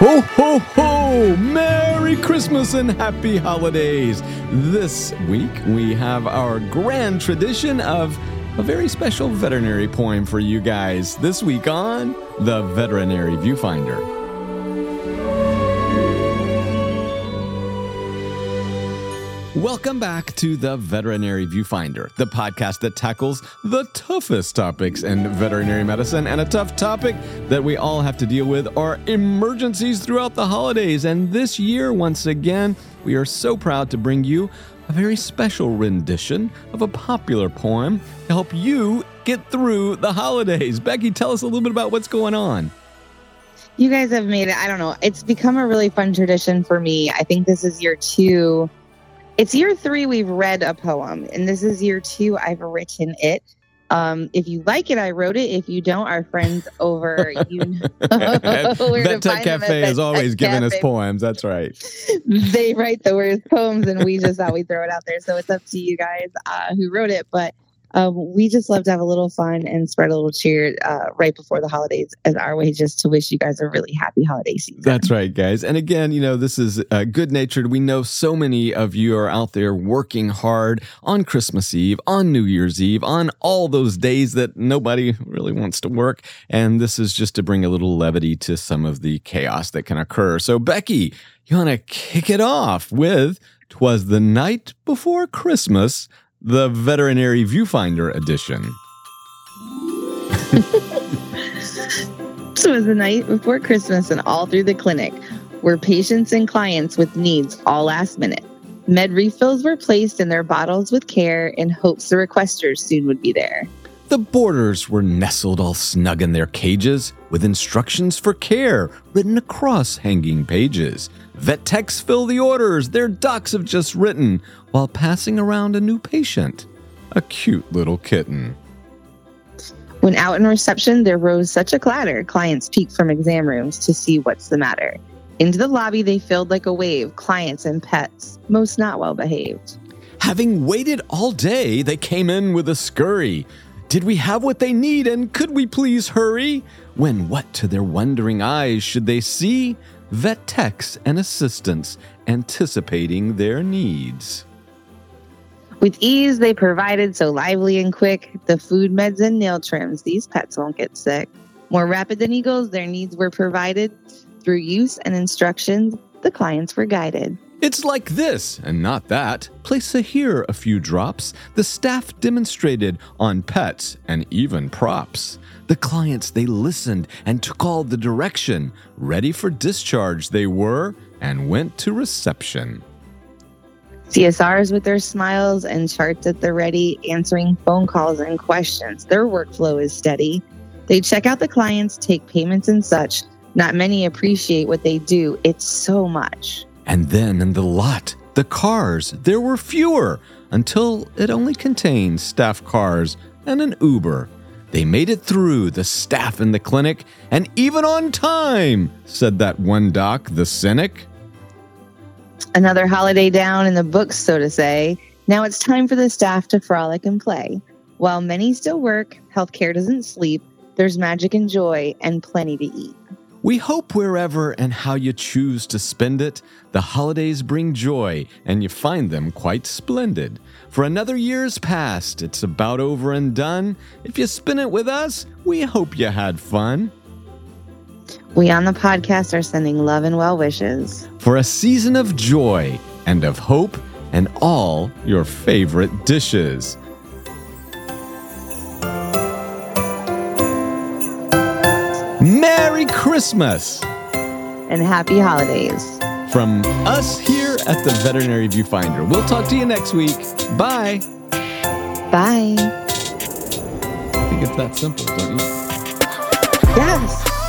Ho, ho, ho! Merry Christmas and Happy Holidays! This week we have our grand tradition of a very special veterinary poem for you guys. This week on The Veterinary Viewfinder. Welcome back to the Veterinary Viewfinder, the podcast that tackles the toughest topics in veterinary medicine. And a tough topic that we all have to deal with are emergencies throughout the holidays. And this year, once again, we are so proud to bring you a very special rendition of a popular poem to help you get through the holidays. Beckie, tell us a little bit about what's going on. You guys have made it, I don't know, it's become a really fun tradition for me. I think this is year two it's year three we've read a poem, and this is year two I've written it. Um, if you like it, I wrote it. If you don't, our friends over you know Vet Tech Cafe is always giving us poems. That's right. They write the worst poems, and we just thought we'd throw it out there. So it's up to you guys uh, who wrote it. But um, we just love to have a little fun and spread a little cheer uh, right before the holidays as our way just to wish you guys a really happy holiday season. That's right, guys. And again, you know, this is uh, good natured. We know so many of you are out there working hard on Christmas Eve, on New Year's Eve, on all those days that nobody really wants to work. And this is just to bring a little levity to some of the chaos that can occur. So, Beckie, you want to kick it off with Twas the Night Before Christmas the Veterinary Viewfinder Edition. this was the night before Christmas and all through the clinic were patients and clients with needs all last minute. Med refills were placed in their bottles with care in hopes the requesters soon would be there. The boarders were nestled all snug in their cages with instructions for care written across hanging pages. Vet techs fill the orders their docs have just written while passing around a new patient, a cute little kitten. When out in reception, there rose such a clatter. Clients peeked from exam rooms to see what's the matter. Into the lobby, they filled like a wave, clients and pets, most not well behaved. Having waited all day, they came in with a scurry. Did we have what they need, and could we please hurry? When what to their wondering eyes should they see? Vet techs and assistants anticipating their needs. With ease, they provided so lively and quick the food, meds, and nail trims. These pets won't get sick. More rapid than eagles, their needs were provided. Through use and instructions, the clients were guided. It's like this and not that. Place a here a few drops. The staff demonstrated on pets and even props. The clients, they listened and took all the direction. Ready for discharge, they were and went to reception. CSRs with their smiles and charts at the ready, answering phone calls and questions. Their workflow is steady. They check out the clients, take payments, and such. Not many appreciate what they do. It's so much. And then in the lot, the cars, there were fewer until it only contained staff cars and an Uber. They made it through, the staff in the clinic, and even on time, said that one doc, the cynic. Another holiday down in the books, so to say. Now it's time for the staff to frolic and play. While many still work, healthcare doesn't sleep, there's magic and joy and plenty to eat. We hope wherever and how you choose to spend it, the holidays bring joy and you find them quite splendid. For another year's past, it's about over and done. If you spin it with us, we hope you had fun. We on the podcast are sending love and well wishes for a season of joy and of hope and all your favorite dishes. Merry Christmas! And happy holidays. From us here at the Veterinary Viewfinder. We'll talk to you next week. Bye. Bye. I think it's that simple, don't you? Yes.